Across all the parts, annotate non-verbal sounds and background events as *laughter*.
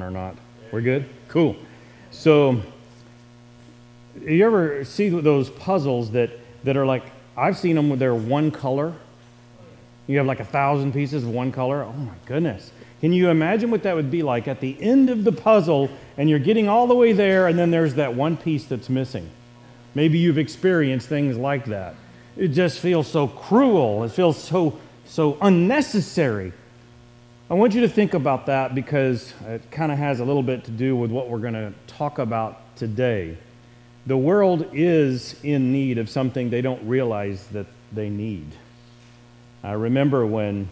or not? We're good? Cool. So, you ever see those puzzles that, that are like, I've seen them where they're one color. You have like a thousand pieces of one color. Oh my goodness. Can you imagine what that would be like at the end of the puzzle and you're getting all the way there and then there's that one piece that's missing? Maybe you've experienced things like that. It just feels so cruel. It feels so, so unnecessary. I want you to think about that because it kind of has a little bit to do with what we're going to talk about today. The world is in need of something they don't realize that they need. I remember when,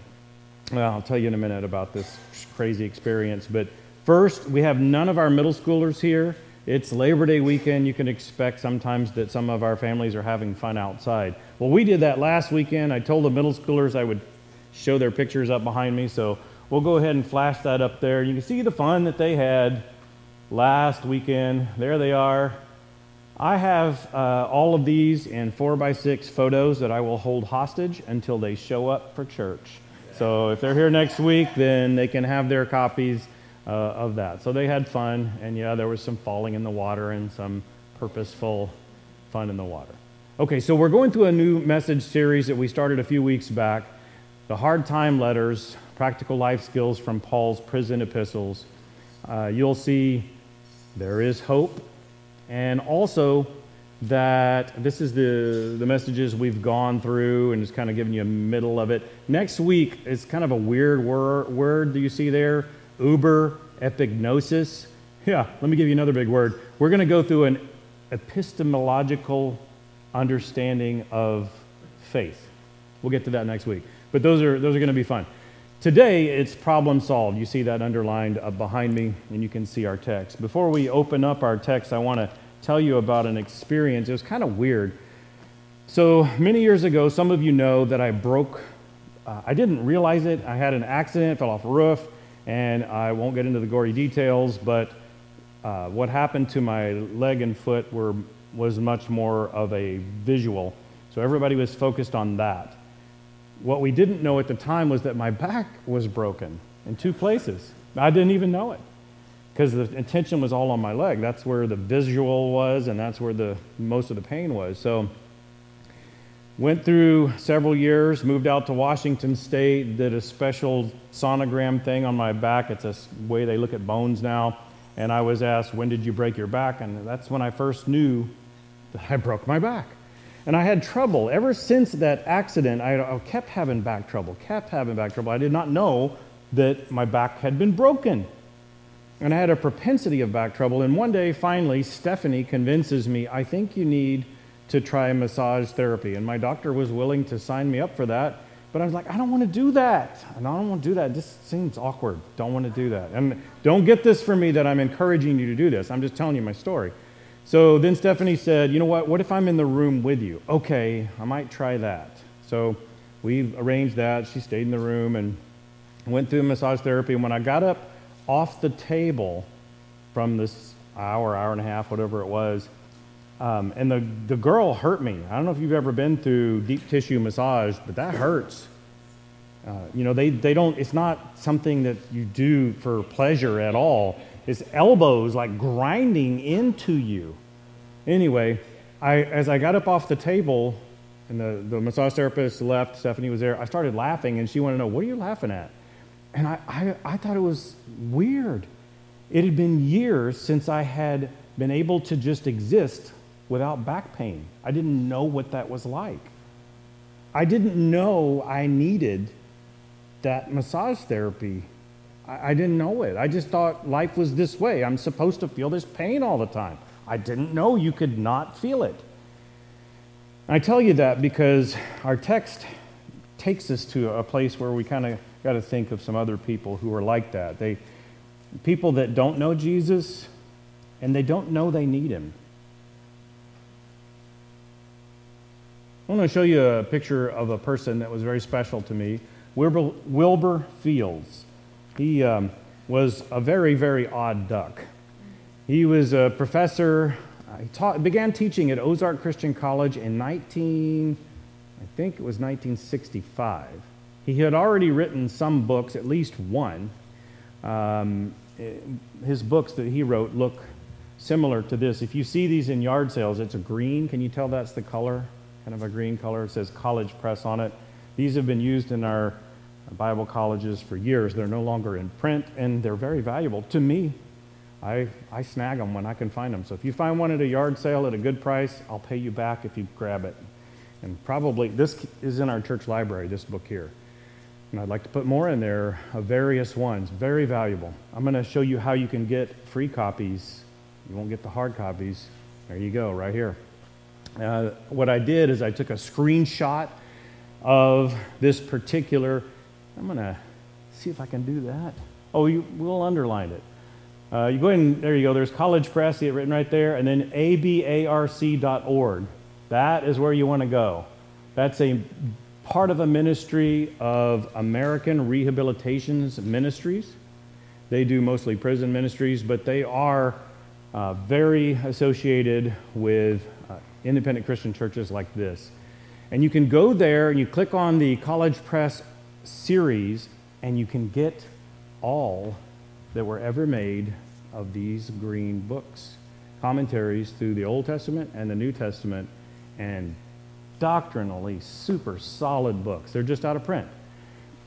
well, I'll tell you in a minute about this crazy experience, but first, we have none of our middle schoolers here. It's Labor Day weekend. You can expect sometimes that some of our families are having fun outside. Well, we did that last weekend. I told the middle schoolers I would show their pictures up behind me, so we'll go ahead and flash that up there. You can see the fun that they had last weekend. There they are. I have uh, all of these in 4x6 photos that I will hold hostage until they show up for church. So if they're here next week, then they can have their copies uh, of that. So they had fun, and yeah, there was some falling in the water and some purposeful fun in the water. Okay, so we're going through a new message series that we started a few weeks back the Hard Time Letters Practical Life Skills from Paul's Prison Epistles. Uh, you'll see there is hope, and also that this is the, the messages we've gone through and just kind of giving you a middle of it. Next week is kind of a weird wor- word. Do you see there? uber epignosis. Yeah, let me give you another big word. We're going to go through an epistemological understanding of faith. We'll get to that next week. But those are, those are going to be fun. Today, it's problem solved. You see that underlined behind me, and you can see our text. Before we open up our text, I want to tell you about an experience. It was kind of weird. So, many years ago, some of you know that I broke, uh, I didn't realize it. I had an accident, fell off a roof and I won't get into the gory details, but uh, what happened to my leg and foot were, was much more of a visual. So everybody was focused on that. What we didn't know at the time was that my back was broken in two places. I didn't even know it because the attention was all on my leg. That's where the visual was, and that's where the most of the pain was. So Went through several years, moved out to Washington State, did a special sonogram thing on my back. It's a way they look at bones now. And I was asked, When did you break your back? And that's when I first knew that I broke my back. And I had trouble. Ever since that accident, I kept having back trouble, kept having back trouble. I did not know that my back had been broken. And I had a propensity of back trouble. And one day, finally, Stephanie convinces me, I think you need to try massage therapy. And my doctor was willing to sign me up for that. But I was like, I don't want to do that. And I don't want to do that. This seems awkward. Don't want to do that. And don't get this from me that I'm encouraging you to do this. I'm just telling you my story. So then Stephanie said, You know what? What if I'm in the room with you? Okay, I might try that. So we arranged that. She stayed in the room and went through massage therapy. And when I got up off the table from this hour, hour and a half, whatever it was, um, and the, the girl hurt me. I don't know if you've ever been through deep tissue massage, but that hurts. Uh, you know, they, they don't, it's not something that you do for pleasure at all. It's elbows like grinding into you. Anyway, I, as I got up off the table and the, the massage therapist left, Stephanie was there, I started laughing and she wanted to know, what are you laughing at? And I, I, I thought it was weird. It had been years since I had been able to just exist without back pain. I didn't know what that was like. I didn't know I needed that massage therapy. I, I, didn't know it. I just thought life was this way. I'm supposed to feel this pain all the time. I didn't know you could not feel it. I tell you that because our text takes us to a place where we kind of got to think of some other people who are like that. They people that don't know Jesus and they don't know they need him. I want to show you a picture of a person that was very special to me Wilbur, Wilbur Fields. He um, was a very, very odd duck. He was a professor. He taught, began teaching at Ozark Christian College in 19, I think it was 1965. He had already written some books, at least one. Um, his books that he wrote look similar to this. If you see these in yard sales, it's a green. Can you tell that's the color? Kind of a green color. It says College Press on it. These have been used in our Bible colleges for years. They're no longer in print, and they're very valuable to me. I, I snag them when I can find them. So if you find one at a yard sale at a good price, I'll pay you back if you grab it. And probably this is in our church library, this book here. And I'd like to put more in there of various ones, very valuable. I'm going to show you how you can get free copies. You won't get the hard copies. There you go, right here. Uh, what I did is I took a screenshot of this particular. I'm going to see if I can do that. Oh, you, we'll underline it. Uh, you go and there you go. There's College Press, see it written right there, and then abarc.org. That is where you want to go. That's a part of a ministry of American Rehabilitations Ministries. They do mostly prison ministries, but they are uh, very associated with uh, independent Christian churches like this. And you can go there and you click on the College Press series, and you can get all that were ever made of these green books commentaries through the Old Testament and the New Testament, and doctrinally super solid books. They're just out of print.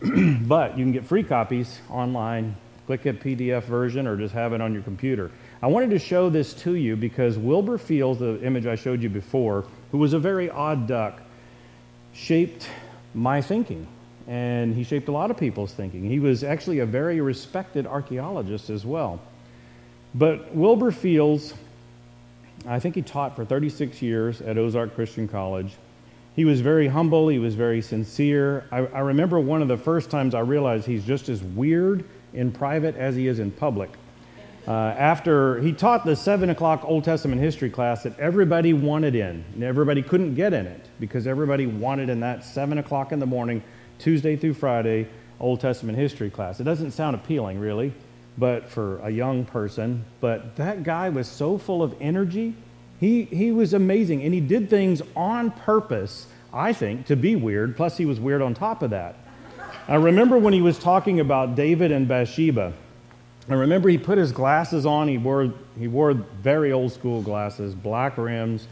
*clears throat* but you can get free copies online, click a PDF version, or just have it on your computer. I wanted to show this to you because Wilbur Fields, the image I showed you before, who was a very odd duck, shaped my thinking and he shaped a lot of people's thinking. He was actually a very respected archaeologist as well. But Wilbur Fields, I think he taught for 36 years at Ozark Christian College. He was very humble, he was very sincere. I, I remember one of the first times I realized he's just as weird in private as he is in public. Uh, after he taught the 7 o'clock Old Testament history class that everybody wanted in, and everybody couldn't get in it because everybody wanted in that 7 o'clock in the morning Tuesday through Friday Old Testament history class. It doesn't sound appealing, really, but for a young person. But that guy was so full of energy. He, he was amazing, and he did things on purpose, I think, to be weird. Plus, he was weird on top of that. I remember when he was talking about David and Bathsheba. I remember he put his glasses on. He wore, he wore very old school glasses, black rims,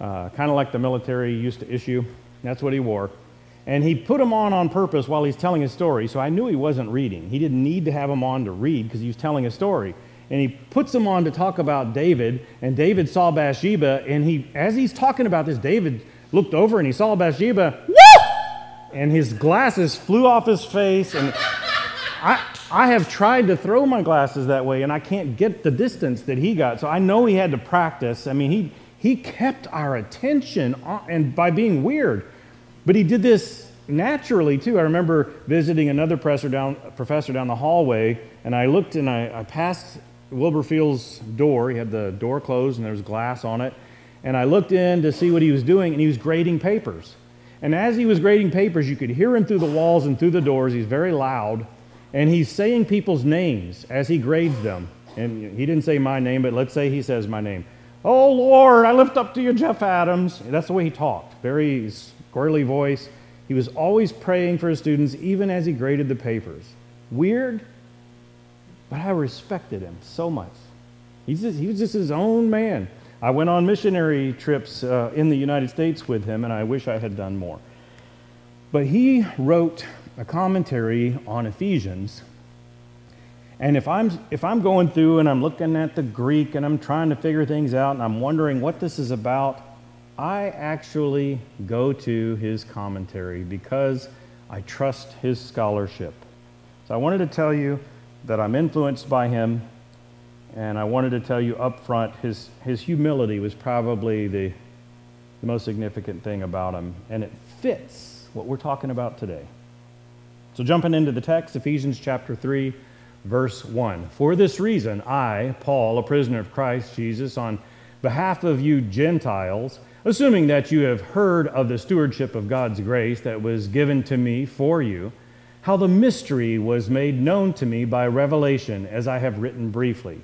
uh, kind of like the military used to issue. That's what he wore. And he put them on on purpose while he's telling his story. So I knew he wasn't reading. He didn't need to have them on to read because he was telling a story. And he puts them on to talk about David. And David saw Bathsheba. And he, as he's talking about this, David looked over and he saw Bathsheba. Woo! And his glasses flew off his face. And I, I have tried to throw my glasses that way, and I can't get the distance that he got. So I know he had to practice. I mean, he, he kept our attention on, and by being weird. But he did this naturally too. I remember visiting another professor down, professor down the hallway, and I looked and I, I passed Wilbur Fields' door. He had the door closed and there was glass on it. And I looked in to see what he was doing, and he was grading papers. And as he was grading papers, you could hear him through the walls and through the doors. He's very loud, and he's saying people's names as he grades them. And he didn't say my name, but let's say he says my name. Oh, Lord, I lift up to you, Jeff Adams. That's the way he talked. Very squirrely voice. He was always praying for his students, even as he graded the papers. Weird, but I respected him so much. He's just, he was just his own man. I went on missionary trips uh, in the United States with him, and I wish I had done more. But he wrote a commentary on Ephesians. And if I'm, if I'm going through and I'm looking at the Greek and I'm trying to figure things out and I'm wondering what this is about, I actually go to his commentary because I trust his scholarship. So I wanted to tell you that I'm influenced by him, and I wanted to tell you up front his, his humility was probably the, the most significant thing about him, and it fits what we're talking about today. So, jumping into the text, Ephesians chapter 3, verse 1. For this reason, I, Paul, a prisoner of Christ Jesus, on behalf of you Gentiles, assuming that you have heard of the stewardship of God's grace that was given to me for you, how the mystery was made known to me by revelation, as I have written briefly.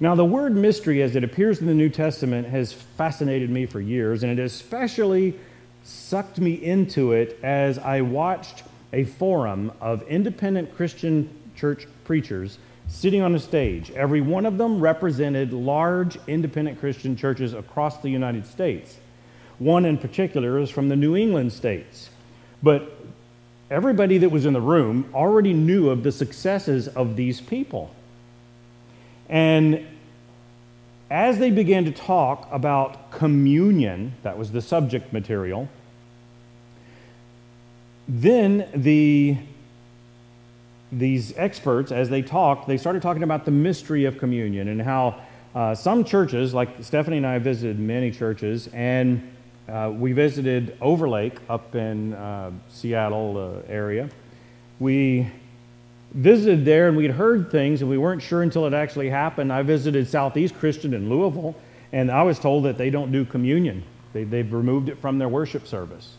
Now, the word mystery, as it appears in the New Testament, has fascinated me for years, and it especially sucked me into it as I watched a forum of independent Christian church preachers sitting on a stage. Every one of them represented large independent Christian churches across the United States. One in particular is from the New England states. But everybody that was in the room already knew of the successes of these people. And as they began to talk about communion, that was the subject material, then the these experts, as they talked, they started talking about the mystery of communion and how uh, some churches, like Stephanie and I visited many churches, and uh, we visited Overlake up in uh, Seattle uh, area. We visited there and we'd heard things and we weren't sure until it actually happened. I visited Southeast Christian in Louisville and I was told that they don't do communion. They, they've removed it from their worship service.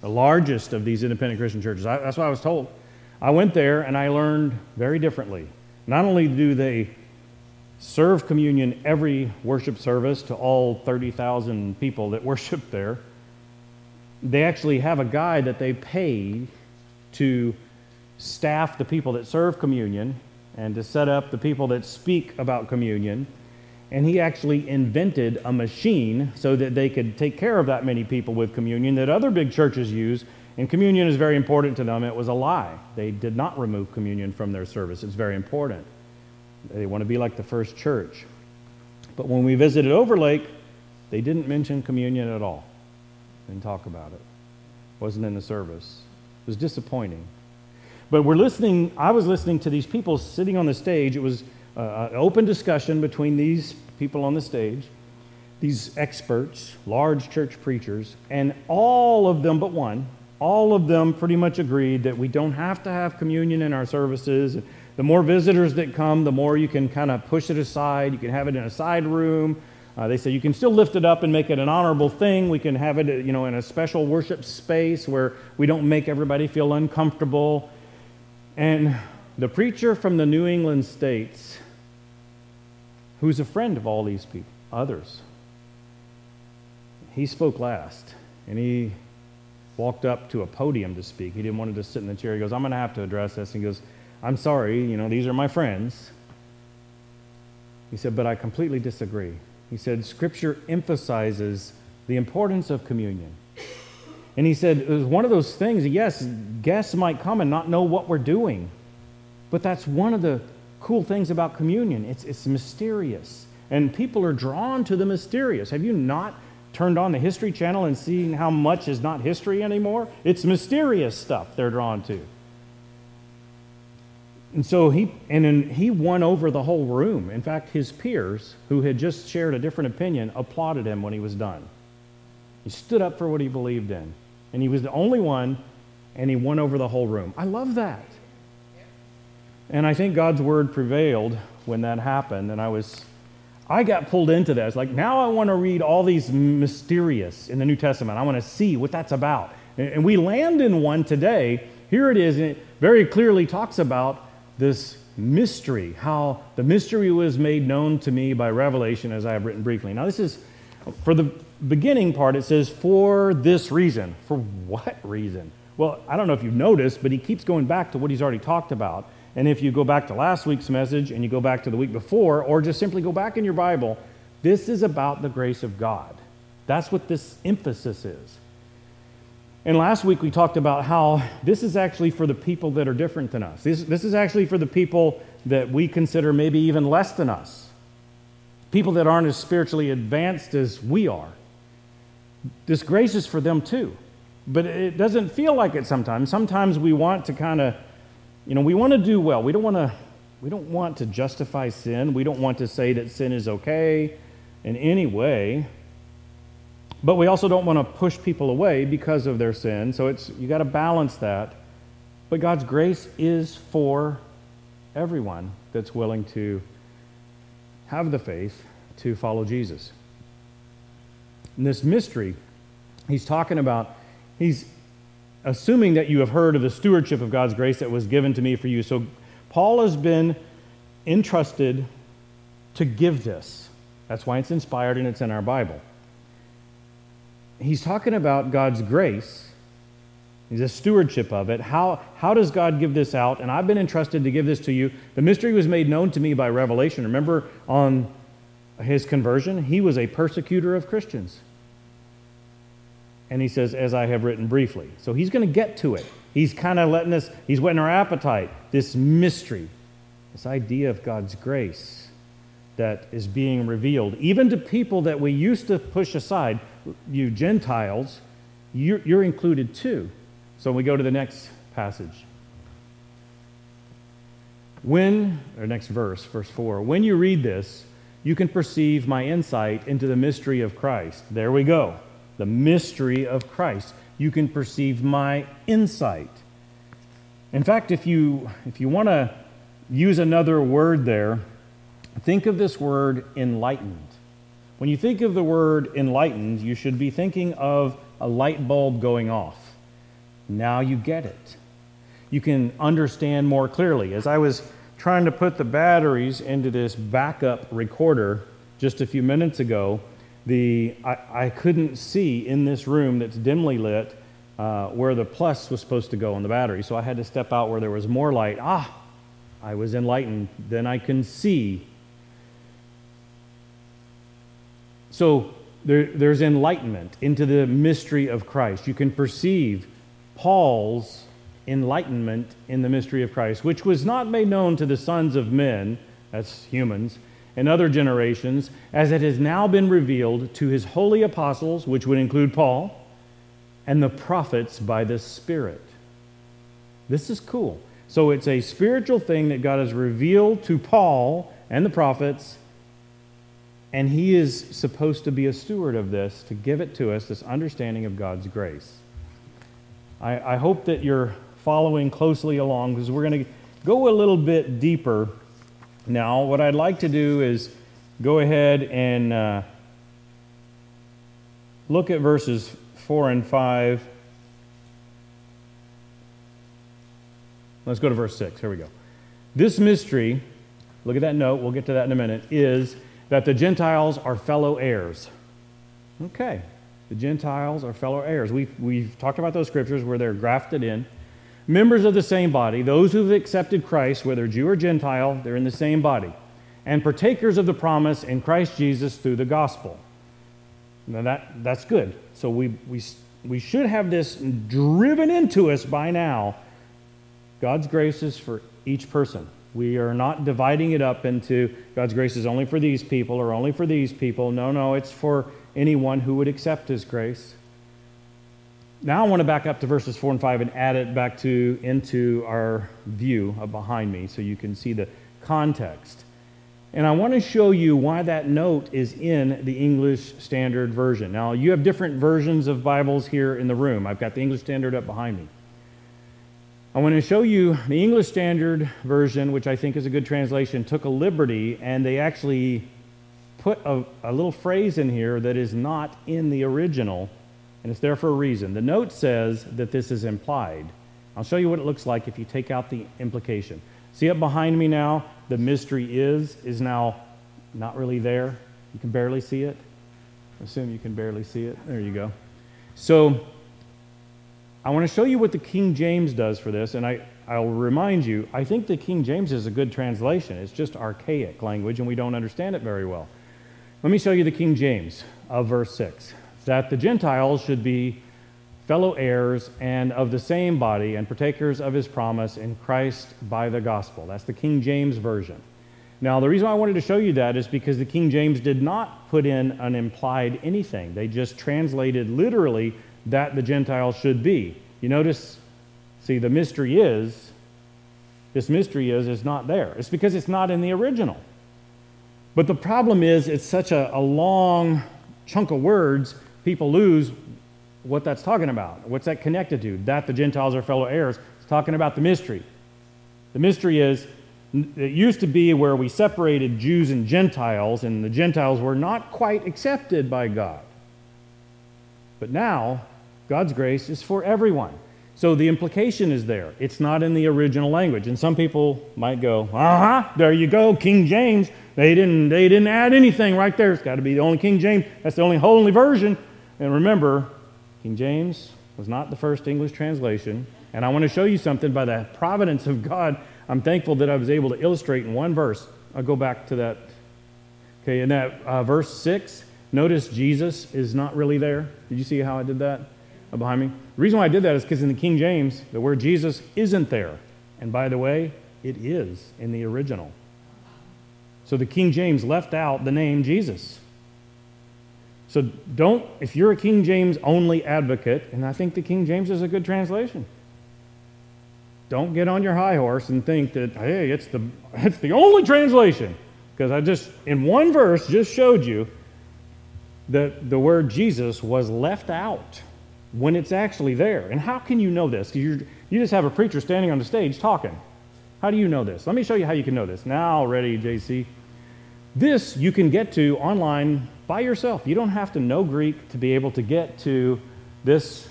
The largest of these independent Christian churches. I, that's what I was told. I went there and I learned very differently. Not only do they serve communion every worship service to all 30,000 people that *laughs* worship there. They actually have a guy that they pay to staff the people that serve communion and to set up the people that speak about communion. And he actually invented a machine so that they could take care of that many people with communion that other big churches use. And communion is very important to them. It was a lie. They did not remove communion from their service. It's very important. They want to be like the first church. But when we visited Overlake, they didn't mention communion at all. Didn't talk about it. Wasn't in the service. It was disappointing. But we're listening, I was listening to these people sitting on the stage. It was uh, an open discussion between these people on the stage, these experts, large church preachers, and all of them but one, all of them pretty much agreed that we don't have to have communion in our services the more visitors that come, the more you can kind of push it aside. You can have it in a side room. Uh, they say you can still lift it up and make it an honorable thing. We can have it, uh, you know, in a special worship space where we don't make everybody feel uncomfortable. And the preacher from the New England states, who's a friend of all these people, others, he spoke last, and he walked up to a podium to speak. He didn't want to just sit in the chair. He goes, "I'm going to have to address this." And he goes, I'm sorry, you know, these are my friends. He said, but I completely disagree. He said, Scripture emphasizes the importance of communion. And he said, it was one of those things, yes, guests might come and not know what we're doing, but that's one of the cool things about communion. It's, it's mysterious. And people are drawn to the mysterious. Have you not turned on the History Channel and seen how much is not history anymore? It's mysterious stuff they're drawn to. And so he, and then he won over the whole room. In fact, his peers, who had just shared a different opinion, applauded him when he was done. He stood up for what he believed in. And he was the only one, and he won over the whole room. I love that. And I think God's word prevailed when that happened. And I was, I got pulled into that. It's like, now I want to read all these mysterious in the New Testament. I want to see what that's about. And we land in one today. Here it is. And it very clearly talks about this mystery, how the mystery was made known to me by revelation, as I have written briefly. Now, this is for the beginning part, it says, for this reason. For what reason? Well, I don't know if you've noticed, but he keeps going back to what he's already talked about. And if you go back to last week's message and you go back to the week before, or just simply go back in your Bible, this is about the grace of God. That's what this emphasis is. And last week we talked about how this is actually for the people that are different than us. This, this is actually for the people that we consider maybe even less than us. People that aren't as spiritually advanced as we are. This grace is for them too. But it doesn't feel like it sometimes. Sometimes we want to kind of, you know, we want to do well. We don't want to we don't want to justify sin. We don't want to say that sin is okay in any way. But we also don't want to push people away because of their sin. So it's you got to balance that. But God's grace is for everyone that's willing to have the faith to follow Jesus. In this mystery, he's talking about, he's assuming that you have heard of the stewardship of God's grace that was given to me for you. So Paul has been entrusted to give this. That's why it's inspired and it's in our Bible he's talking about God's grace He's a stewardship of it. How, how does God give this out? And I've been entrusted to give this to you. The mystery was made known to me by revelation. Remember on his conversion, he was a persecutor of Christians. And he says, as I have written briefly. So he's going to get to it. He's kind of letting us, he's whetting our appetite. This mystery, this idea of God's grace that is being revealed, even to people that we used to push aside, you Gentiles, you're, you're included too. So we go to the next passage. When, or next verse, verse 4, when you read this, you can perceive my insight into the mystery of Christ. There we go. The mystery of Christ. You can perceive my insight. In fact, if you, if you want to use another word there, think of this word enlightened. When you think of the word enlightened, you should be thinking of a light bulb going off. Now you get it. You can understand more clearly. As I was trying to put the batteries into this backup recorder just a few minutes ago, the, I, I couldn't see in this room that's dimly lit uh, where the plus was supposed to go on the battery. So I had to step out where there was more light. Ah, I was enlightened. Then I can see. So there, there's enlightenment into the mystery of Christ. You can perceive Paul's enlightenment in the mystery of Christ, which was not made known to the sons of men, that's humans, in other generations, as it has now been revealed to his holy apostles, which would include Paul, and the prophets by the Spirit. This is cool. So it's a spiritual thing that God has revealed to Paul and the prophets, and he is supposed to be a steward of this to give it to us, this understanding of God's grace. I, I hope that you're following closely along because we're going to go a little bit deeper now. What I'd like to do is go ahead and uh, look at verses 4 and 5. Let's go to verse 6. Here we go. This mystery, look at that note, we'll get to that in a minute, is that the Gentiles are fellow heirs. Okay, the Gentiles are fellow heirs. We've, we've talked about those scriptures where they're grafted in. Members of the same body, those who've accepted Christ, whether Jew or Gentile, they're in the same body. And partakers of the promise in Christ Jesus through the gospel. Now that, that's good. So we, we, we should have this driven into us by now. God's grace is for each person. We are not dividing it up into God's grace is only for these people or only for these people. No, no, it's for anyone who would accept his grace. Now I want to back up to verses 4 and 5 and add it back to into our view behind me so you can see the context. And I want to show you why that note is in the English Standard Version. Now, you have different versions of Bibles here in the room. I've got the English Standard up behind me. I want to show you the English Standard Version, which I think is a good translation, took a liberty and they actually put a, a, little phrase in here that is not in the original, and it's there for a reason. The note says that this is implied. I'll show you what it looks like if you take out the implication. See up behind me now? The mystery is, is now not really there. You can barely see it. I Assume you can barely see it. There you go. So I want to show you what the King James does for this, and I, I'll remind you, I think the King James is a good translation. It's just archaic language, and we don't understand it very well. Let me show you the King James of verse 6 that the Gentiles should be fellow heirs and of the same body and partakers of his promise in Christ by the gospel. That's the King James Version. Now, the reason I wanted to show you that is because the King James did not put in an implied anything. They just translated literally that the Gentiles should be. You notice, see, the mystery is, this mystery is, is not there. It's because it's not in the original. But the problem is, it's such a, a long chunk of words, people lose what that's talking about. What's that connected to? That the Gentiles are fellow heirs. It's talking about the mystery. The mystery is, it used to be where we separated Jews and Gentiles, and the Gentiles were not quite accepted by God. But now, God's grace is for everyone. So the implication is there. It's not in the original language. And some people might go, uh huh, there you go, King James. They didn't, they didn't add anything right there. It's got to be the only King James. That's the only holy version. And remember, King James, was not the first English translation. And I want to show you something by the providence of God. I'm thankful that I was able to illustrate in one verse. I'll go back to that. Okay, in that uh, verse 6, notice Jesus is not really there. Did you see how I did that uh, behind me? The reason why I did that is because in the King James, the word Jesus isn't there. And by the way, it is in the original. So the King James left out the name Jesus. So don't, if you're a King James only advocate, and I think the King James is a good translation, don't get on your high horse and think that, hey, it's the, *laughs* it's the only translation. Because I just, in one verse, just showed you that the word Jesus was left out when it's actually there. And how can you know this? You you just have a preacher standing on the stage talking. How do you know this? Let me show you how you can know this. Now, ready, JC. This you can get to online by yourself. You don't have to know Greek to be able to get to this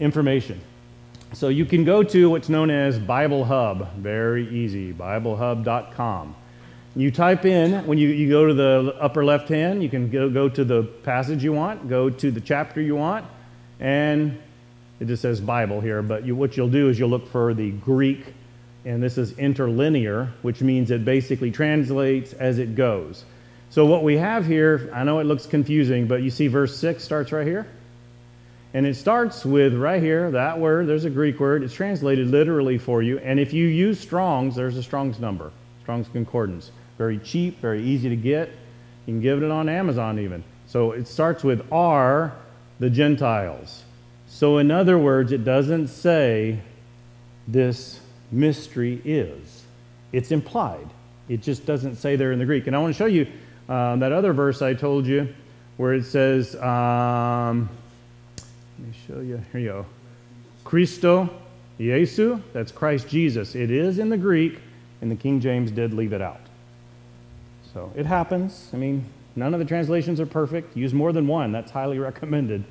information. So you can go to what's known as Bible Hub. Very easy, BibleHub.com. You type in, when you, you go to the upper left hand, you can go, go to the passage you want, go to the chapter you want, and it just says Bible here, but you, what you'll do is you'll look for the Greek and this is interlinear, which means it basically translates as it goes. So, what we have here, I know it looks confusing, but you see verse 6 starts right here. And it starts with right here, that word, there's a Greek word. It's translated literally for you. And if you use Strong's, there's a Strong's number, Strong's Concordance. Very cheap, very easy to get. You can give it on Amazon even. So it starts with are the Gentiles. So, in other words, it doesn't say this mystery is. It's implied. It just doesn't say there in the Greek. And I want to show you um, that other verse I told you where it says, um, let me show you. Here you go. Christo Jesu, that's Christ Jesus. It is in the Greek, and the King James did leave it out. So it happens. I mean, none of the translations are perfect. Use more than one, that's highly *laughs* recommended.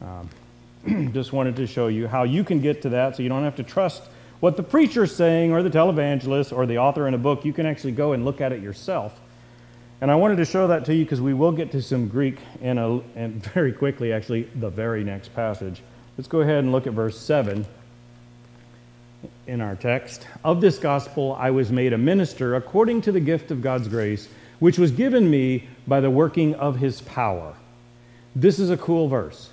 Um, *clears throat* just wanted to show you how you can get to that so you don't have to trust what the preacher's saying or the televangelist or the author in a book, you can actually go and look at it yourself. And I wanted to show that to you because we will get to some Greek in a, and *laughs* very quickly, actually, the very next passage. Let's go ahead and look at verse 7 in our text. Of this gospel I was made a minister according to the gift of God's grace, which was given me by the working of his power. This is a cool verse.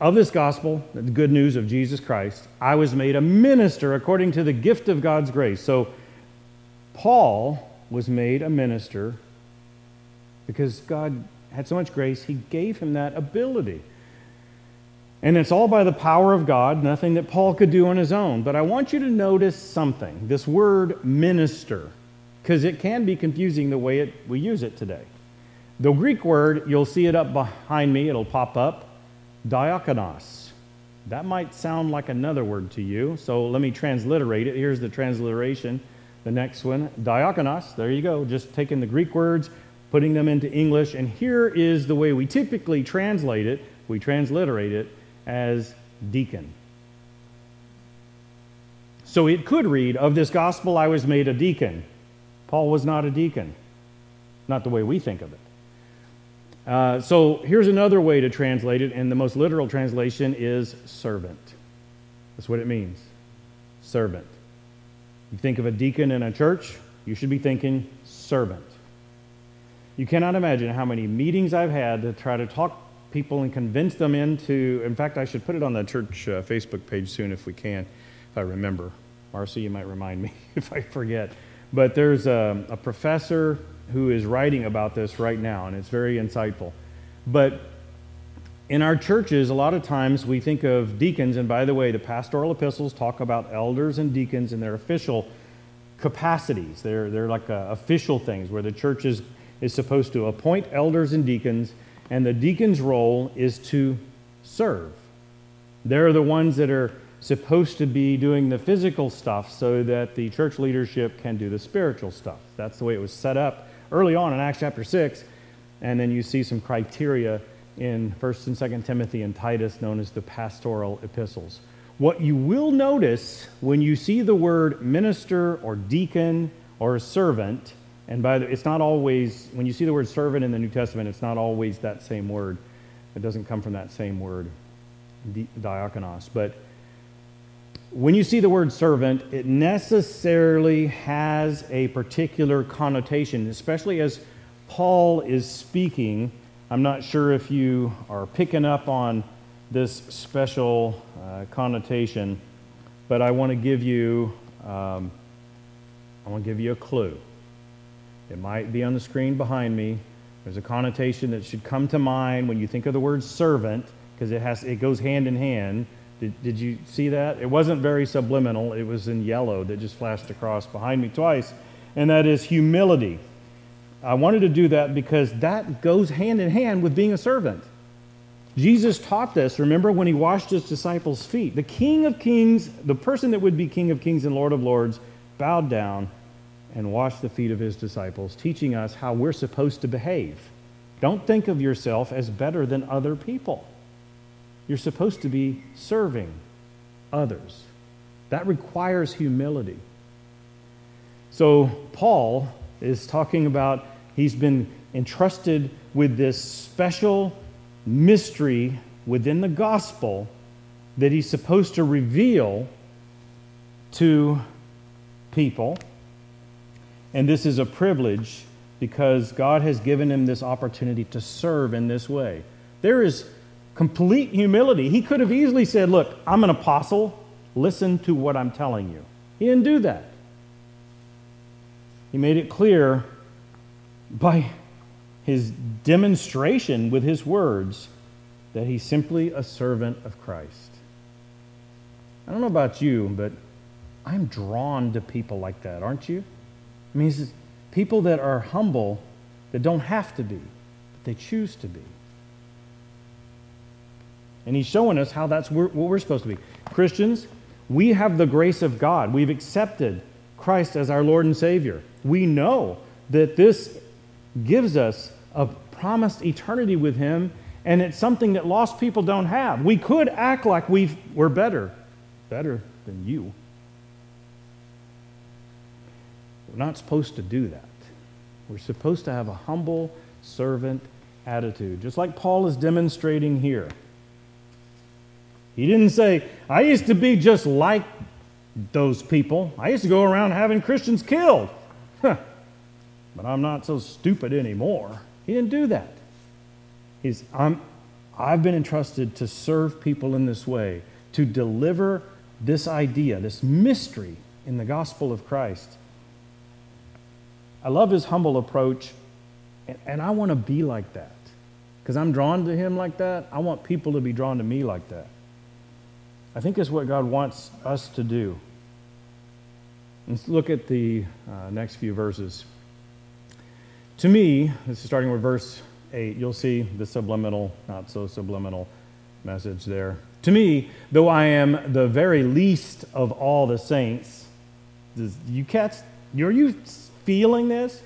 Of this gospel, the good news of Jesus Christ, I was made a minister according to the gift of God's grace. So, Paul was made a minister because God had so much grace, he gave him that ability. And it's all by the power of God, nothing that Paul could do on his own. But I want you to notice something this word minister, because it can be confusing the way it, we use it today. The Greek word, you'll see it up behind me, it'll pop up diakonos. That might sound like another word to you, so let me transliterate it. Here's the transliteration. The next one, diakonos. There you go. Just taking the Greek words, putting them into English, and here is the way we typically translate it. We transliterate it as deacon. So it could read, Of this gospel I was made a deacon. Paul was not a deacon, not the way we think of it. Uh, so here's another way to translate it, and the most literal translation is servant. That's what it means servant. You think of a deacon in a church, you should be thinking servant. You cannot imagine how many meetings I've had to try to talk people and convince them into. In fact, I should put it on the church uh, Facebook page soon if we can, if I remember. Marcy, you might remind me *laughs* if I forget. But there's a, a professor who is writing about this right now, and it's very insightful. But in our churches, a lot of times we think of deacons, and by the way, the pastoral epistles talk about elders and deacons in their official capacities. They're, they're like uh, official things where the church is, is supposed to appoint elders and deacons, and the deacon's role is to serve. They're the ones that are supposed to be doing the physical stuff so that the church leadership can do the spiritual stuff. That's the way it was set up early on in Acts chapter 6. And then you see some criteria in 1st and 2nd Timothy and Titus known as the pastoral epistles. What you will notice when you see the word minister or deacon or servant, and by the way, it's not always when you see the word servant in the New Testament, it's not always that same word. It doesn't come from that same word. diakonos. But when you see the word servant, it necessarily has a particular connotation, especially as Paul is speaking. I'm not sure if you are picking up on this special uh, connotation, but I want to give you um, I want to give you a clue. It might be on the screen behind me. There's a connotation that should come to mind when you think of the word servant, because it has it goes hand in hand. Did, did you see that? It wasn't very subliminal. It was in yellow that just flashed across behind me twice, and that is humility. I wanted to do that because that goes hand in hand with being a servant. Jesus taught this, remember, when he washed his disciples' feet. The King of Kings, the person that would be King of Kings and Lord of Lords, bowed down and washed the feet of his disciples, teaching us how we're supposed to behave. Don't think of yourself as better than other people. You're supposed to be serving others. That requires humility. So, Paul is talking about he's been entrusted with this special mystery within the gospel that he's supposed to reveal to people. And this is a privilege because God has given him this opportunity to serve in this way. There is complete humility. He could have easily said, Look, I'm an apostle. Listen to what I'm telling you. He didn't do that. He made it clear by his demonstration with his words that he's simply a servant of Christ. I don't know about you, but I'm drawn to people like that, aren't you? I mean, people that are humble that don't have to be, but they choose to be. And he's showing us how that's what we're supposed to be. Christians, we have the grace of God. We've accepted Christ as our Lord and Savior. We know that this gives us a promised eternity with Him, and it's something that lost people don't have. We could act like we we're better, better than you. We're not supposed to do that. We're supposed to have a humble servant attitude, just like Paul is demonstrating here. He didn't say, I used to be just like those people. I used to go around having Christians killed. but I'm not so stupid anymore. He didn't do that. He's, I'm, I've been entrusted to serve people in this way, to deliver this idea, this mystery in the gospel of Christ. I love his humble approach, and, and I want to be like that. Because I'm drawn to him like that. I want people to be drawn to me like that. I think it's what God wants us to do. Let's look at the uh, next few verses. To me, this is starting with verse 8, you'll see the subliminal, not so subliminal message there. To me, though I am the very least of all the saints, does you catch, are you feeling this?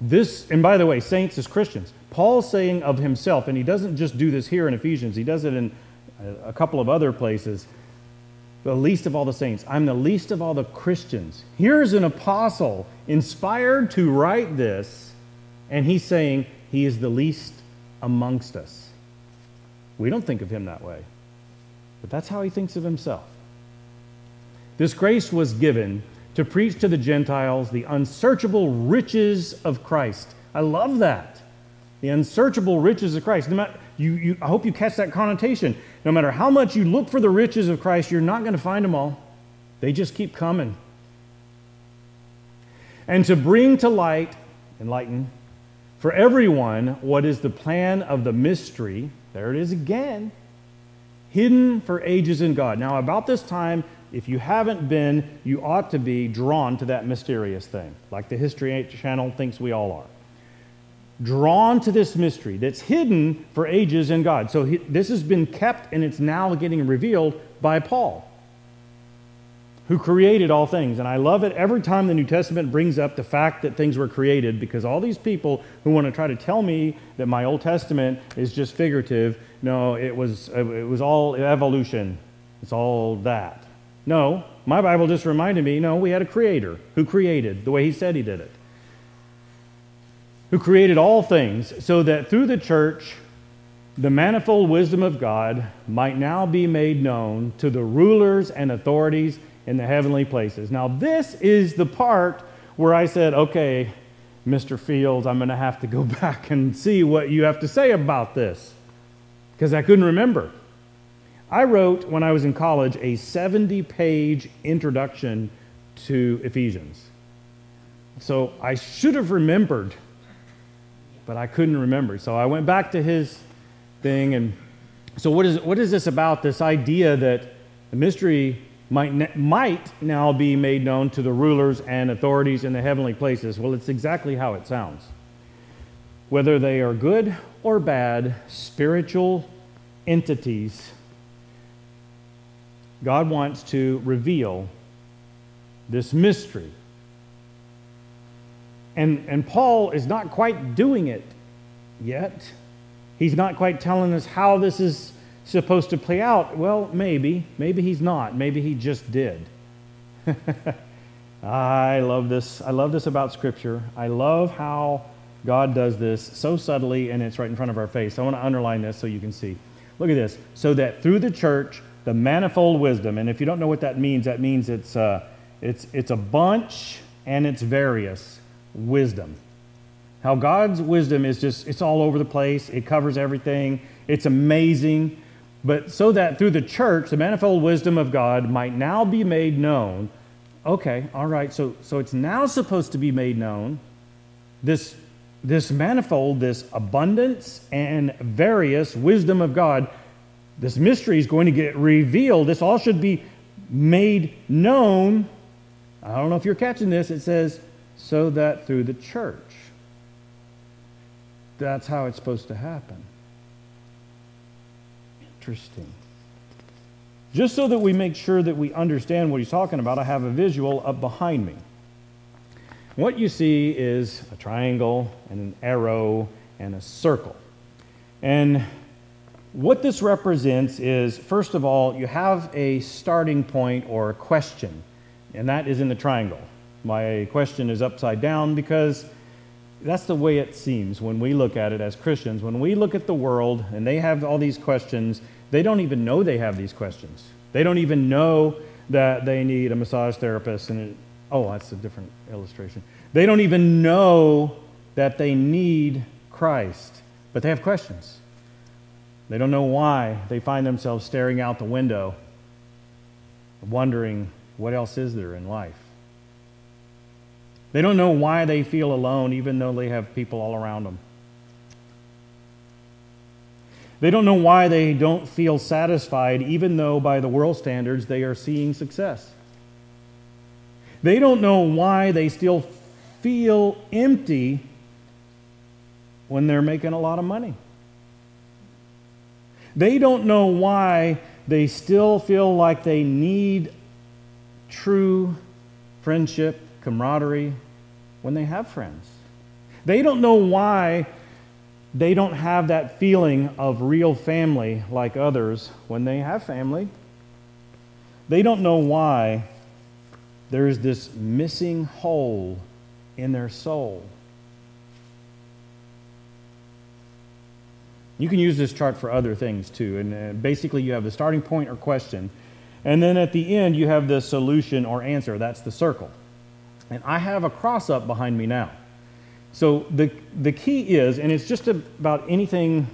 This, and by the way, saints as Christians, Paul's saying of himself, and he doesn't just do this here in Ephesians, he does it in a couple of other places the least of all the saints. I'm the least of all the Christians. Here's an apostle inspired to write this, and he's saying he is the least amongst us. We don't think of him that way, but that's how he thinks of himself. This grace was given to preach to the Gentiles the unsearchable riches of Christ. I love that. The unsearchable riches of Christ. No You, you, I hope you catch that connotation. No matter how much you look for the riches of Christ, you're not going to find them all. They just keep coming. And to bring to light, enlighten, for everyone what is the plan of the mystery, there it is again, hidden for ages in God. Now, about this time, if you haven't been, you ought to be drawn to that mysterious thing, like the History Channel thinks we all are drawn to this mystery that's hidden for ages in God. So he, this has been kept and it's now getting revealed by Paul, who created all things. And I love it every time the New Testament brings up the fact that things were created because all these people who want to try to tell me that my Old Testament is just figurative, no, it was, it was all evolution. It's all that. No, my Bible just reminded me no, we had a creator who created the way he said he did it who created all things, so that through the church, the manifold wisdom of God might now be made known to the rulers and authorities in the heavenly places. Now, this is the part where I said, okay, Mr. Fields, I'm going to have to go *laughs* back and see what you have to say about this because I couldn't remember. I wrote, when I was in college, a 70 page introduction to Ephesians. So I should have remembered, but I couldn't remember. So I went back to his thing. And so, what is, what is this about? This idea that the mystery might, might now be made known to the rulers and authorities in the heavenly places. Well, it's exactly how it sounds. Whether they are good or bad, spiritual entities God wants to reveal this mystery. And, and Paul is not quite doing it yet. He's not quite telling us how this is supposed to play out. Well, maybe. Maybe he's not. Maybe he just did. *laughs* I love this. I love this about Scripture. I love how God does this so subtly and it's right in front of our face. I want to underline this so you can see. Look at this. So that through the church, the manifold wisdom. And if you don't know what that means, that means it's, uh, it's, it's a bunch and it's various wisdom. How God's wisdom is just, it's all over the place, it covers everything, it's amazing. But so that through the church, the manifold wisdom of God might now be made known. Okay, all right, so, so it's now supposed to be made known. This, this manifold, this abundance and various wisdom of God this mystery is going to get revealed. This all should be made known. I don't know if you're catching this. It says, so that through the church. That's how it's supposed to happen. Interesting. Just so that we make sure that we understand what he's talking about, I have a visual up behind me. What you see is a triangle and an arrow and a circle. And what this represents is, first of all, you have a starting point or a question, and that is in the triangle. My question is upside down because that's the way it seems when we look at it as Christians. When we look at the world and they have all these questions, they don't even know they have these questions. They don't even know that they need a massage therapist. And it, oh, that's a different illustration. They don't even know that they need Christ, but they have questions. They don't know why they find themselves staring out the window, wondering what else is there in life. They don't know why they feel alone, even though they have people all around them. They don't know why they don't feel satisfied, even though by the world standards they are seeing success. They don't know why they still feel empty when they're making a lot of money. They don't know why they still feel like they need true friendship, camaraderie, when they have friends. They don't know why they don't have that feeling of real family like others when they have family. They don't know why there's this missing hole in their soul. You can use this chart for other things too. And uh, basically, you have the starting point or question. And then at the end, you have the solution or answer. That's the circle. And I have a cross up behind me now. So the, the key is, and it's just about anything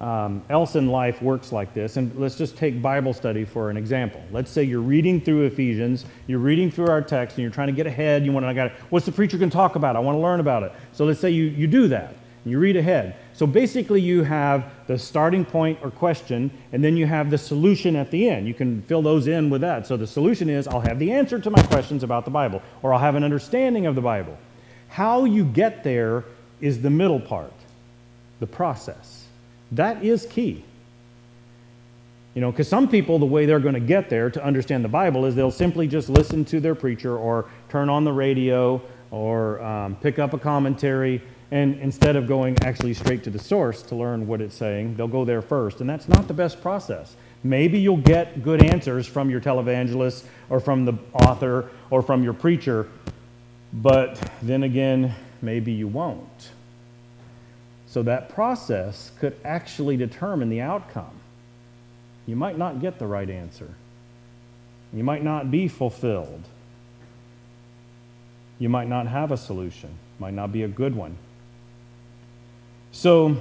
um, else in life works like this. And let's just take Bible study for an example. Let's say you're reading through Ephesians, you're reading through our text, and you're trying to get ahead. You want to, I got what's the preacher going to talk about? I want to learn about it. So let's say you, you do that. You read ahead. So basically, you have the starting point or question, and then you have the solution at the end. You can fill those in with that. So the solution is I'll have the answer to my questions about the Bible, or I'll have an understanding of the Bible. How you get there is the middle part, the process. That is key. You know, because some people, the way they're going to get there to understand the Bible is they'll simply just listen to their preacher or turn on the radio or um, pick up a commentary and instead of going actually straight to the source to learn what it's saying, they'll go there first. And that's not the best process. Maybe you'll get good answers from your televangelist or from the author or from your preacher, but then again, maybe you won't. So that process could actually determine the outcome. You might not get the right answer. You might not be fulfilled. You might not have a solution, might not be a good one. So,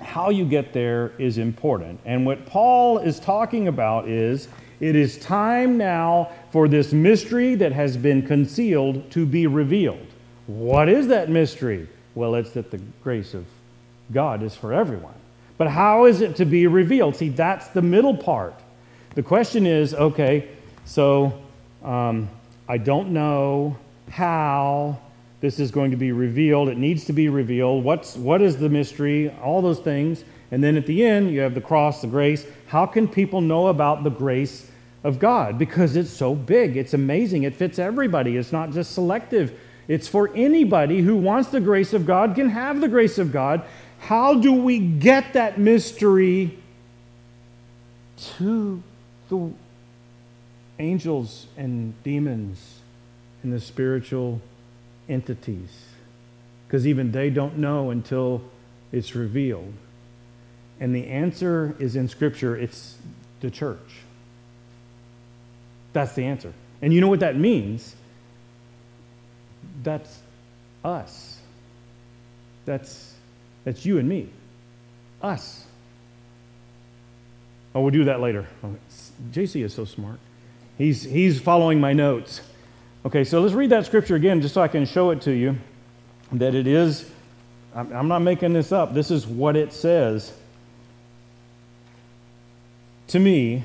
how you get there is important. And what Paul is talking about is it is time now for this mystery that has been concealed to be revealed. What is that mystery? Well, it's that the grace of God is for everyone. But how is it to be revealed? See, that's the middle part. The question is okay, so um, I don't know how this is going to be revealed. It needs to be revealed. What's, what is the mystery? All those things. And then at the end, you have the cross, the grace. How can people know about the grace of God? Because it's so big, it's amazing, it fits everybody, it's not just selective. It's for anybody who wants the grace of God can have the grace of God. How do we get that mystery to the angels and demons and the spiritual entities? Because even they don't know until it's revealed. And the answer is in Scripture it's the church. That's the answer. And you know what that means? That's us. That's, that's you and me. Us. Oh, we'll do that later. Oh, JC is so smart. He's, he's following my notes. Okay, so let's read that scripture again just so I can show it to you that it is, I'm not making this up, this is what it says. To me,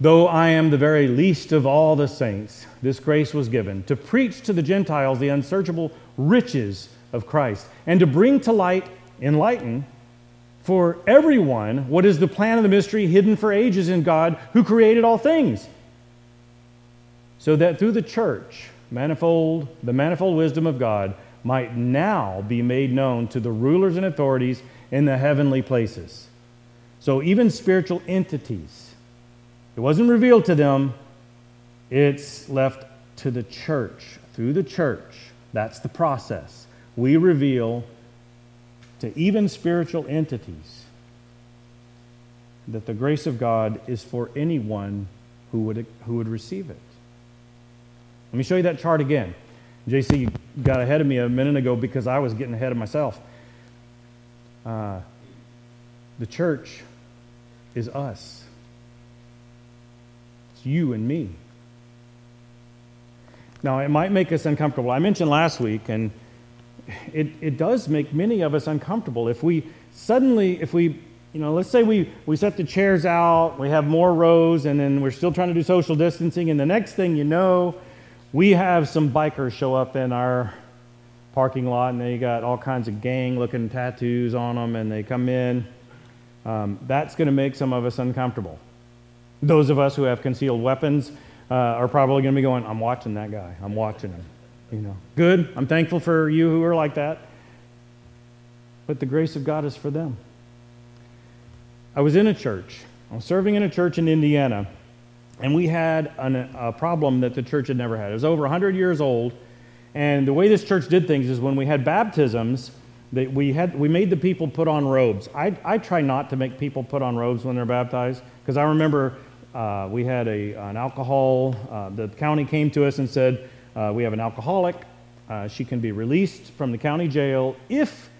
Though I am the very least of all the saints, this grace was given to preach to the Gentiles the unsearchable riches of Christ and to bring to light, enlighten for everyone what is the plan of the mystery hidden for ages in God who created all things. So that through the church, manifold, the manifold wisdom of God might now be made known to the rulers and authorities in the heavenly places. So even spiritual entities it wasn't revealed to them, it's left to the church. Through the church, that's the process. We reveal to even spiritual entities that the grace of God is for anyone who would, who would receive it. Let me show you that chart again. JC got ahead of me a minute ago because I was getting ahead of myself. Uh, the church is us. It's you and me. Now, it might make us uncomfortable. I mentioned last week, and it, it does make many of us uncomfortable. If we suddenly, if we, you know, let's say we, we set the chairs out, we have more rows, and then we're still trying to do social distancing, and the next thing you know, we have some bikers show up in our parking lot, and they got all kinds of gang looking tattoos on them, and they come in. Um, that's going to make some of us uncomfortable. Those of us who have concealed weapons uh, are probably going to be going, I'm watching that guy. I'm watching him. You know, good. I'm thankful for you who are like that. But the grace of God is for them. I was in a church. I was serving in a church in Indiana, and we had an, a problem that the church had never had. It was over 100 years old, and the way this church did things is when we had baptisms, we, had, we made the people put on robes. I, I try not to make people put on robes when they're baptized because I remember uh, we had a, an alcohol, uh, the county came to us and said, uh, We have an alcoholic. Uh, she can be released from the county jail if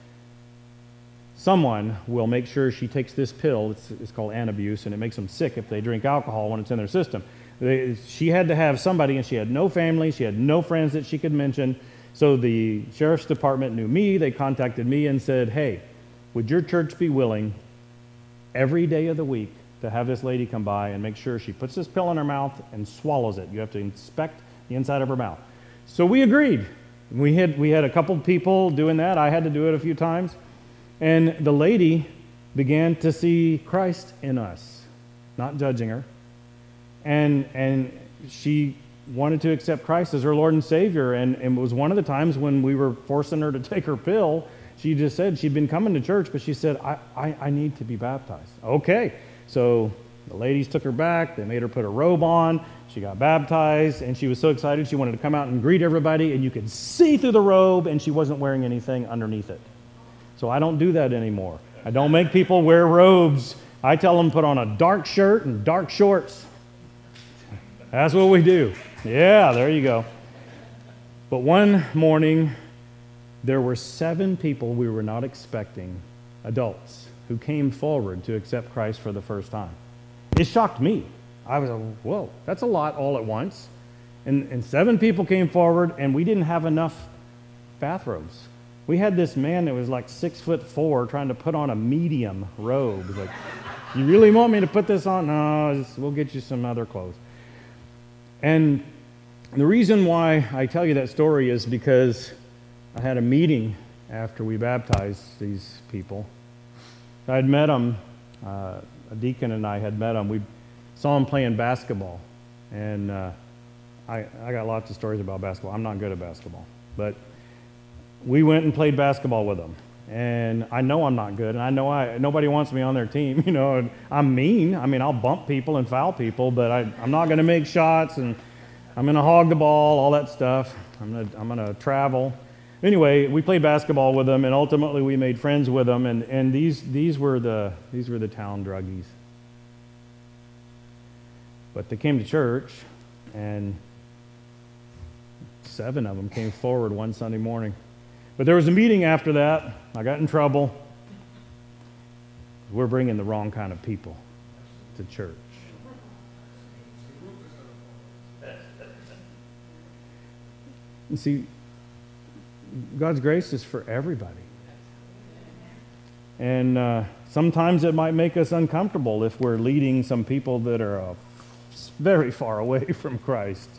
someone will make sure she takes this pill. It's, it's called Antabuse, and it makes them sick if they drink alcohol when it's in their system. They, she had to have somebody, and she had no family, she had no friends that she could mention. So the sheriff's department knew me. They contacted me and said, Hey, would your church be willing every day of the week to have this lady come by and make sure she puts this pill in her mouth and swallows it. You have to inspect the inside of her mouth. So we agreed. We had, we had a couple people doing that. I had to do it a few times. And the lady began to see Christ in us, not judging her. And, and she wanted to accept Christ as her Lord and Savior. And, and it was one of the times when we were forcing her to *laughs* take her pill. She just said she'd been coming to church, but she said, I, I, I need to be baptized. Okay. So The ladies took her back. They made her put a robe on. She got baptized, and she was so excited she wanted to come out and greet everybody, and you could see through the robe, and she wasn't wearing anything underneath it. So I don't do that anymore. I don't make people wear robes. I tell them put on a dark shirt and dark shorts. That's what we do. Yeah, there you go. But one morning, there were seven people we were not expecting, adults, who came forward to accept Christ for the first time. It shocked me. I was like, whoa, that's a lot all at once. And, and seven people came forward, and we didn't have enough bathrobes. We had this man that was like six foot four trying to put on a medium robe. Like, you really want me to put this on? No, we'll get you some other clothes. And the reason why I tell you that story is because I had a meeting after we baptized these people. I had met them, uh, a deacon and I had met them. We saw them playing basketball. And uh, I, I got lots of stories about basketball. I'm not good at basketball. But we went and played basketball with them. And I know I'm not good, and I know I, nobody wants me on their team. *laughs* You know, I'm mean. I mean, I'll bump people and foul people, but I, I'm not going to make shots, and I'm going to hog the ball, all that stuff. I'm going to I'm going to travel. Anyway, we played basketball with them, and ultimately we made friends with them. And, and these, these, were the, these were the town druggies. But they came to church, and seven of them came forward one Sunday morning. But there was a meeting after that. I got in trouble. We're bringing the wrong kind of people to church. *laughs* And see, God's grace is for everybody. And uh, sometimes it might make us uncomfortable if we're leading some people that are uh, very far away *laughs* from Christ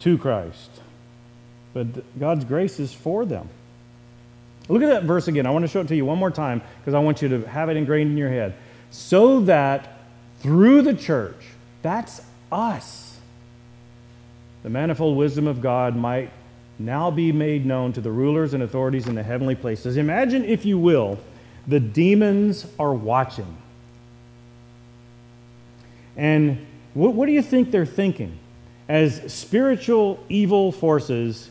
to Christ. But God's grace is for them. Look at that verse again. I want to show it to you one more time because I want you to have it ingrained in your head. So that through the church, that's us, the manifold wisdom of God might now be made known to the rulers and authorities in the heavenly places. Imagine, if you will, the demons are watching. And what, what do you think they're thinking? As spiritual evil forces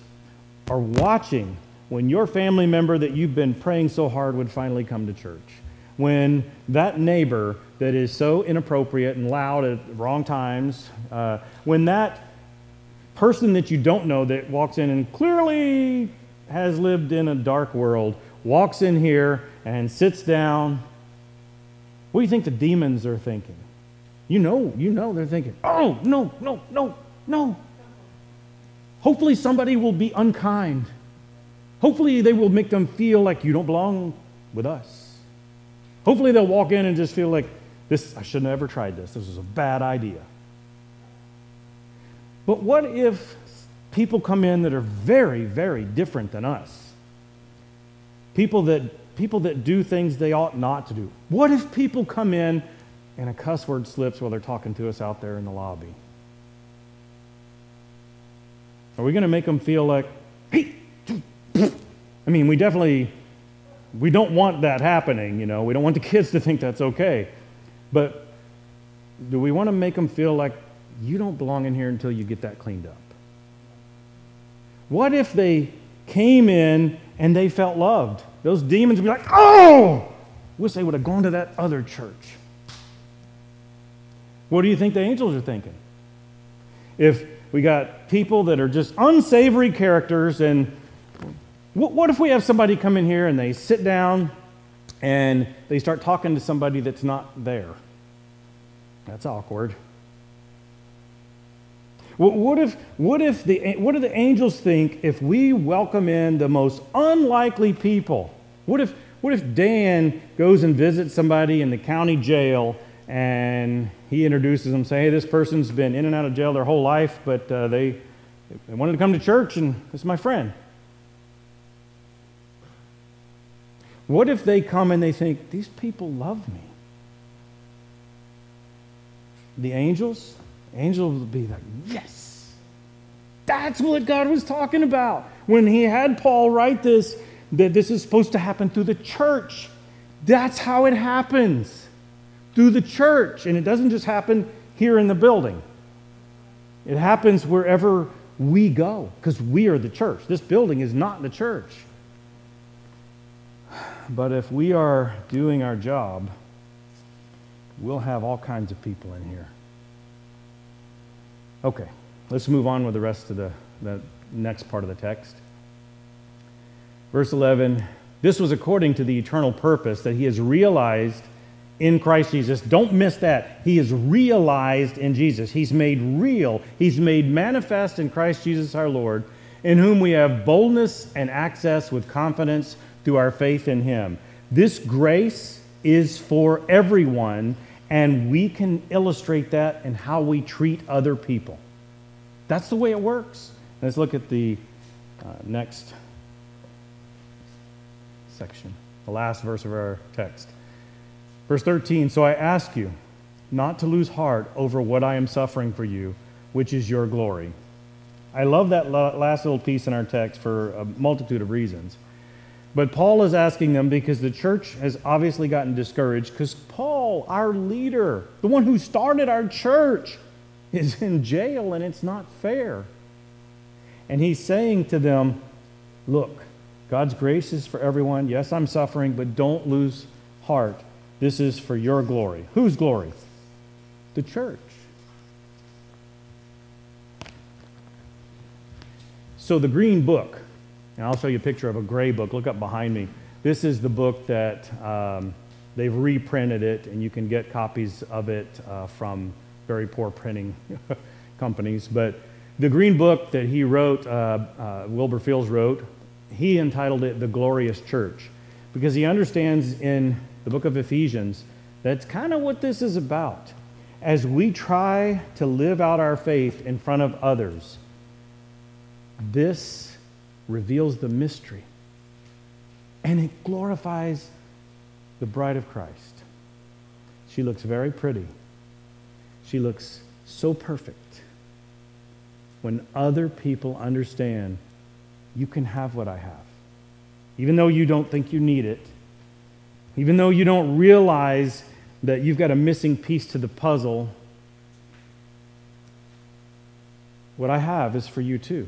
are watching when your family member that you've been praying so hard would finally come to church. When that neighbor that is so inappropriate and loud at wrong times, uh, when that person that you don't know that walks in and clearly has lived in a dark world walks in here and sits down, what do you think the demons are thinking? You know, you know they're thinking, oh, no, no, no, no. Hopefully, somebody will be unkind. Hopefully, they will make them feel like you don't belong with us. Hopefully, they'll walk in and just feel like, this, I shouldn't have ever tried this. This was a bad idea. But what if people come in that are very, very different than us? People that, people that do things they ought not to do. What if people come in and a cuss word slips while they're talking to us out there in the lobby? Are we going to make them feel like, hey, I mean, we definitely, we don't want that happening, you know. We don't want the kids to think that's okay. But do we want to make them feel like you don't belong in here until you get that cleaned up? What if they came in and they felt loved? Those demons would be like, oh, wish they would have gone to that other church. What do you think the angels are thinking? If we got people that are just unsavory characters. And what, if we have somebody come in here and they sit down and they start talking to somebody that's not there? That's awkward. What if, what if the, what do the angels think if we welcome in the most unlikely people? What if, what if Dan goes and visits somebody in the county jail and he introduces them, say, hey, this person's been in and out of jail their whole life, but uh, they, they wanted to come to church, and this is my friend. What if they come and they think, these people love me? The angels? Angels would be like, yes. That's what God was talking about when he had Paul write this, that this is supposed to happen through the church. That's how it happens. Through the church. And it doesn't just happen here in the building, it happens wherever we go because we are the church. This building is not the church. But if we are doing our job, we'll have all kinds of people in here. Okay, let's move on with the rest of the, the next part of the text. Verse 11 This was according to the eternal purpose that he has realized in Christ Jesus. Don't miss that. He is realized in Jesus. He's made real, he's made manifest in Christ Jesus our Lord, in whom we have boldness and access with confidence through our faith in him. This grace is for everyone, and we can illustrate that in how we treat other people. That's the way it works. Let's look at the uh, next section, the last verse of our text. Verse 13 So I ask you not to lose heart over what I am suffering for you, which is your glory. I love that last little piece in our text for a multitude of reasons. But Paul is asking them because the church has obviously gotten discouraged because Paul, our leader, the one who started our church, is in jail and it's not fair. And he's saying to them, Look, God's grace is for everyone. Yes, I'm suffering, but don't lose heart. This is for your glory. Whose glory? The church. So, the green book and I'll show you a picture of a gray book. Look up behind me. This is the book that um, they've reprinted it, and you can get copies of it uh, from very poor printing *laughs* companies. But the green book that he wrote, uh, uh, Wilbur Fields wrote, he entitled it The Glorious Church because he understands in the book of Ephesians that's kind of what this is about. As we try to live out our faith in front of others, this reveals the mystery. And it glorifies the bride of Christ. She looks very pretty. She looks so perfect. When other people understand, you can have what I have. Even though you don't think you need it, even though you don't realize that you've got a missing piece to the puzzle, what I have is for you too.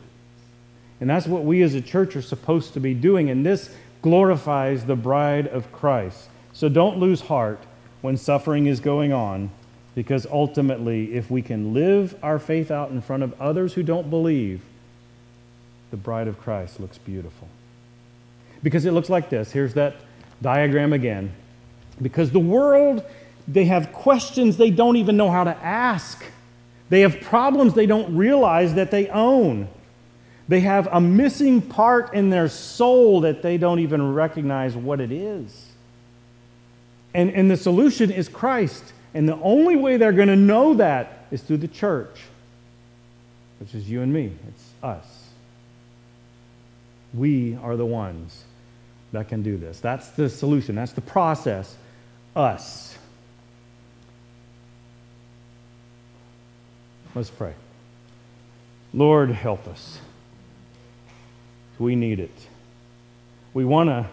And that's what we as a church are supposed to be doing. And this glorifies the bride of Christ. So don't lose heart when suffering is going on, because ultimately, if we can live our faith out in front of others who don't believe, the bride of Christ looks beautiful. Because it looks like this. Here's that diagram again. Because the world, they have questions they don't even know how to ask. They have problems they don't realize that they own. They have a missing part in their soul that they don't even recognize what it is. And, and the solution is Christ. And the only way they're going to know that is through the church, which is you and me. It's us. We are the ones that can do this. That's the solution, that's the process. Us. Let's pray. Lord, help us. We need it. We want to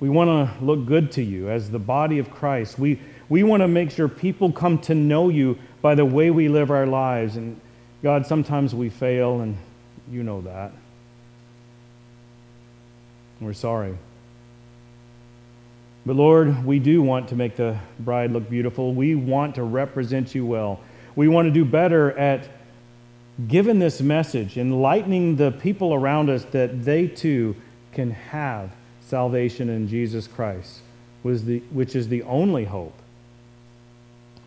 we want to look good to you as the body of Christ. We, we want to make sure people come to know you by the way we live our lives. And God, sometimes we fail, and you know that. We're sorry. But Lord, we do want to make the bride look beautiful. We want to represent you well. We want to do better at given this message, enlightening the people around us that they too can have salvation in Jesus Christ, which is the only hope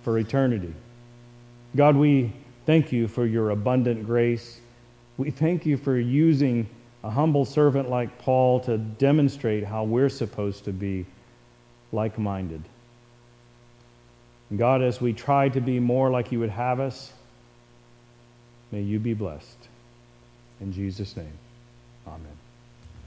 for eternity. God, we thank you for your abundant grace. We thank you for using a humble servant like Paul to demonstrate how we're supposed to be like minded. God, as we try to be more like you would have us, May you be blessed. In Jesus' name, amen.